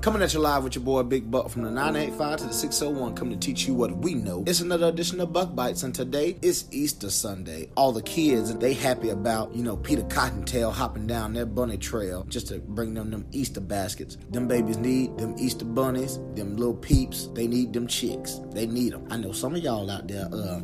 Coming at you live with your boy Big Buck from the 985 to the 601, coming to teach you what we know. It's another edition of Buck Bites, and today is Easter Sunday. All the kids, they happy about, you know, Peter Cottontail hopping down their bunny trail just to bring them them Easter baskets. Them babies need them Easter bunnies, them little peeps. They need them chicks. They need them. I know some of y'all out there, uh,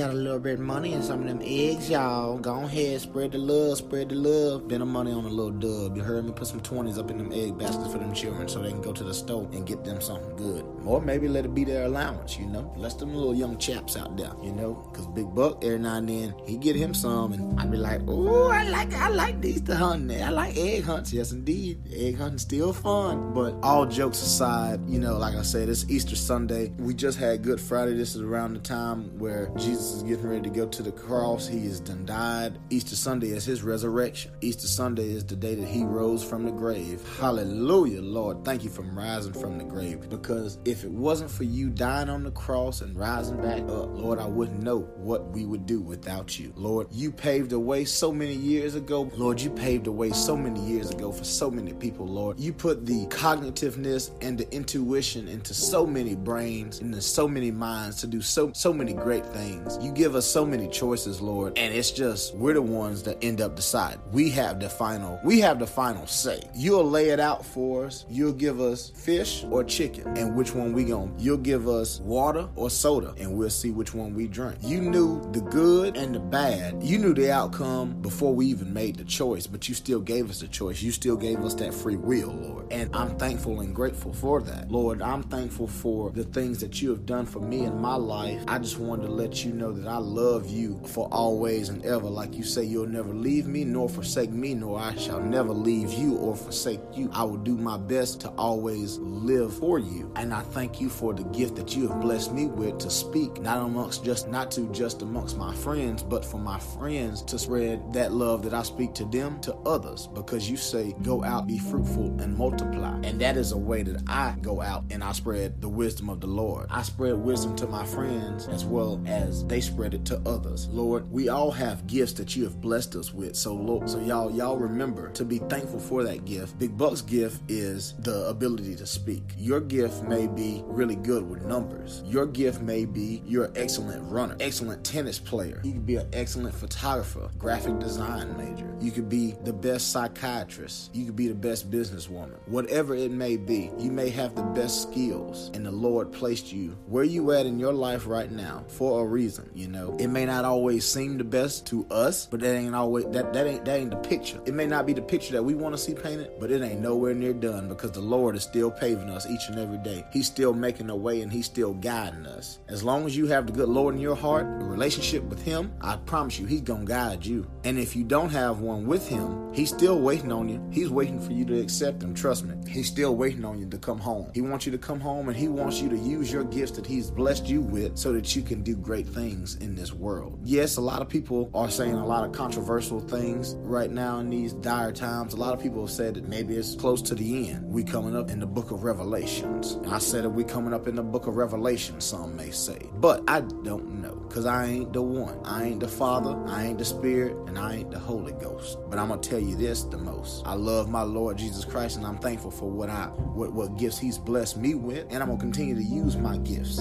Got a little bit of money and some of them eggs, y'all. Go ahead, spread the love, spread the love. Been of money on a little dub. You heard me? Put some 20s up in them egg baskets for them children so they can go to the store and get them something good. Or maybe let it be their allowance, you know? Bless them little young chaps out there, you know? Because Big Buck, every now and then, he get him some and I'd be like, oh, I like I like these to hunt. I like egg hunts. Yes, indeed. Egg hunting still fun. But all jokes aside, you know, like I said, it's Easter Sunday. We just had Good Friday. This is around the time where Jesus Is getting ready to go to the cross. He has done died. Easter Sunday is his resurrection. Easter Sunday is the day that he rose from the grave. Hallelujah, Lord. Thank you for rising from the grave. Because if it wasn't for you dying on the cross and rising back up, Lord, I wouldn't know what we would do without you. Lord, you paved the way so many years ago. Lord, you paved the way so many years ago for so many people, Lord. You put the cognitiveness and the intuition into so many brains, and into so many minds to do so so many great things. You give us so many choices, Lord, and it's just we're the ones that end up deciding. We have the final, we have the final say. You'll lay it out for us. You'll give us fish or chicken, and which one we going. You'll give us water or soda, and we'll see which one we drink. You knew the good and the bad. You knew the outcome before we even made the choice, but you still gave us the choice. You still gave us that free will, Lord. And I'm thankful and grateful for that. Lord, I'm thankful for the things that you have done for me in my life. I just wanted to let you know know that I love you for always and ever. Like you say, you'll never leave me nor forsake me, nor I shall never leave you or forsake you. I will do my best to always live for you. And I thank you for the gift that you have blessed me with to speak, not amongst just, not to just amongst my friends, but for my friends to spread that love that I speak to them to others. Because you say, go out, be fruitful, and multiply. And that is a way that I go out and I spread the wisdom of the Lord. I spread wisdom to my friends as well as they spread it to others. Lord, we all have gifts that you have blessed us with. So Lord, so y'all y'all remember to be thankful for that gift. Big Buck's gift is the ability to speak. Your gift may be really good with numbers. Your gift may be you're an excellent runner, excellent tennis player. You could be an excellent photographer, graphic design major. You could be the best psychiatrist. You could be the best businesswoman. Whatever it may be, you may have the best skills and the Lord placed you where you at in your life right now for a reason you know. It may not always seem the best to us, but that ain't always that that ain't that ain't the picture. It may not be the picture that we want to see painted, but it ain't nowhere near done because the Lord is still paving us each and every day. He's still making a way and he's still guiding us. As long as you have the good Lord in your heart, a relationship with him, I promise you he's to guide you. And if you don't have one with him, he's still waiting on you. He's waiting for you to accept him. Trust me. He's still waiting on you to come home. He wants you to come home and he wants you to use your gifts that he's blessed you with so that you can do great things in this world. Yes, a lot of people are saying a lot of controversial things right now in these dire times. A lot of people have said that maybe it's close to the end. We coming up in the book of Revelations. And I said that we coming up in the book of Revelation, some may say. But I don't know, because I ain't the one. I ain't the Father, I ain't the Spirit, and I ain't the Holy Ghost. But I'm gonna tell you this the most. I love my Lord Jesus Christ, and I'm thankful for what I what, what gifts He's blessed me with, and I'm gonna continue to use my gifts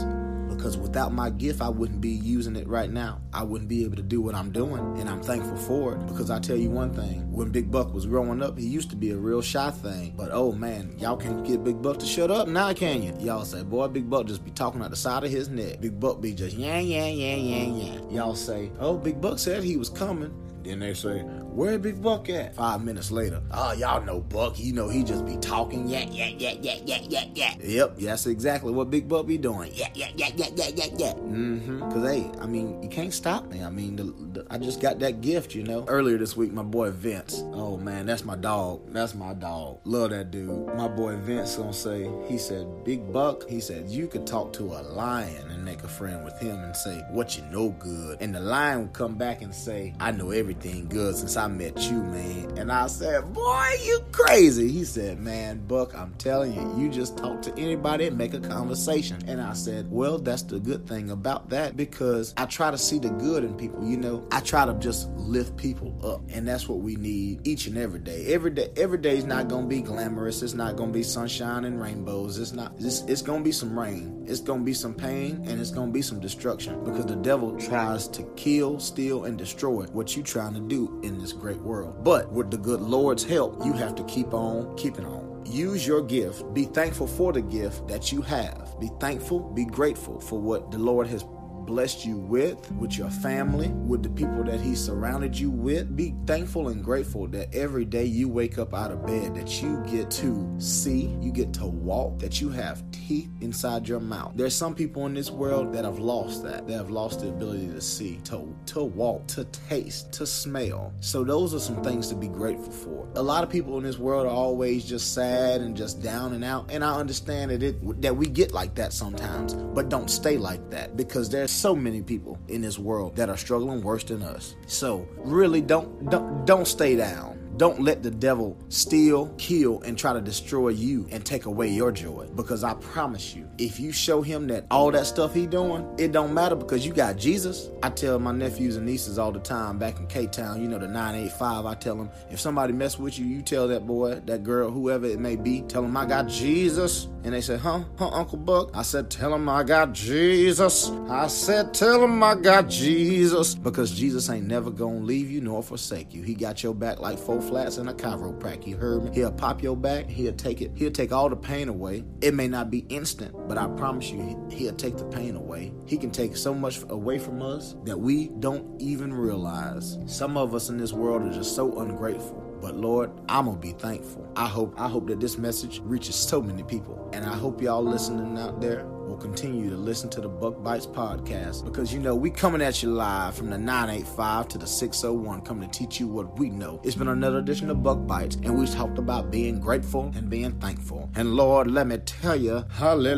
because without my gift, I wouldn't be using it right now. I wouldn't be able to do what I'm doing, and I'm thankful for it because I tell you one thing when Big Buck was growing up, he used to be a real shy thing. But oh man, y'all can't get Big Buck to shut up now, can you? Y'all say, boy, Big Buck just be talking out the side of his neck. Big Buck be just yeah, yeah, yeah, yeah, yeah. Y'all say, oh, Big Buck said he was coming. Then they say, where Big Buck at? Five minutes later, oh, y'all know Buck. You know he just be talking. Yeah, yeah, yeah, yeah, yeah, yeah, yeah. Yep, that's exactly what Big Buck be doing. Yeah, yeah, yeah, yeah, yeah, yeah, yeah. Mm-hmm. Cause hey, I mean, you can't stop me. I mean, the, the, I just got that gift, you know. Earlier this week, my boy Vince. Oh man, that's my dog. That's my dog. Love that dude. My boy Vince gonna say, he said, Big Buck. He said you could talk to a lion and make a friend with him and say what you know good, and the lion would come back and say, I know everything good since I met you, man. And I said, Boy, you crazy. He said, Man, Buck, I'm telling you, you just talk to anybody and make a conversation. And I said, Well, that's the good thing about that because I try to see the good in people. You know, I try to just lift people up. And that's what we need each and every day. Every day, every day is not gonna be glamorous. It's not gonna be sunshine and rainbows. It's not it's, it's gonna be some rain. It's gonna be some pain and it's gonna be some destruction because the devil tries to kill, steal, and destroy what you trying to do in this great world. But with the good Lord's help, you have to keep on keeping on. Use your gift. Be thankful for the gift that you have. Be thankful, be grateful for what the Lord has blessed you with, with your family, with the people that He surrounded you with. Be thankful and grateful that every day you wake up out of bed, that you get to see, you get to walk, that you have teeth inside your mouth. There's some people in this world that have lost that. They have lost the ability to see, to, to walk, to taste, to smell. So those are some things to be grateful for. A lot of people in this world are always just sad and just down and out. And I understand that it that we get like that sometimes, but don't stay like that because there's so many people in this world that are struggling worse than us. So really don't don't don't stay down. Don't let the devil steal, kill, and try to destroy you and take away your joy. Because I promise you, if you show him that all that stuff he doing, it don't matter because you got Jesus. I tell my nephews and nieces all the time back in K-Town, you know, the 985, I tell them, if somebody mess with you, you tell that boy, that girl, whoever it may be, tell them I got Jesus. And they said, huh, huh, Uncle Buck? I said, tell them I got Jesus. I said, tell them I got Jesus. Because Jesus ain't never gonna leave you nor forsake you. He got your back like four flats and a chiropractor. You heard me? He'll pop your back. He'll take it. He'll take all the pain away. It may not be instant, but I promise you, he'll take the pain away. He can take so much away from us that we don't even realize. Some of us in this world are just so ungrateful. But Lord, I'm gonna be thankful. I hope I hope that this message reaches so many people. And I hope y'all listening out there will continue to listen to the Buck Bites podcast because you know we coming at you live from the 985 to the 601 coming to teach you what we know. It's been another edition of Buck Bites and we talked about being grateful and being thankful. And Lord, let me tell you, hallelujah.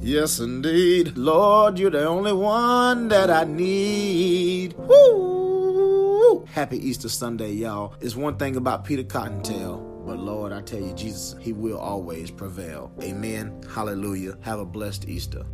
Yes, indeed. Lord, you're the only one that I need. Woo! Happy Easter Sunday, y'all. It's one thing about Peter Cottontail. Lord, I tell you, Jesus, He will always prevail. Amen. Hallelujah. Have a blessed Easter.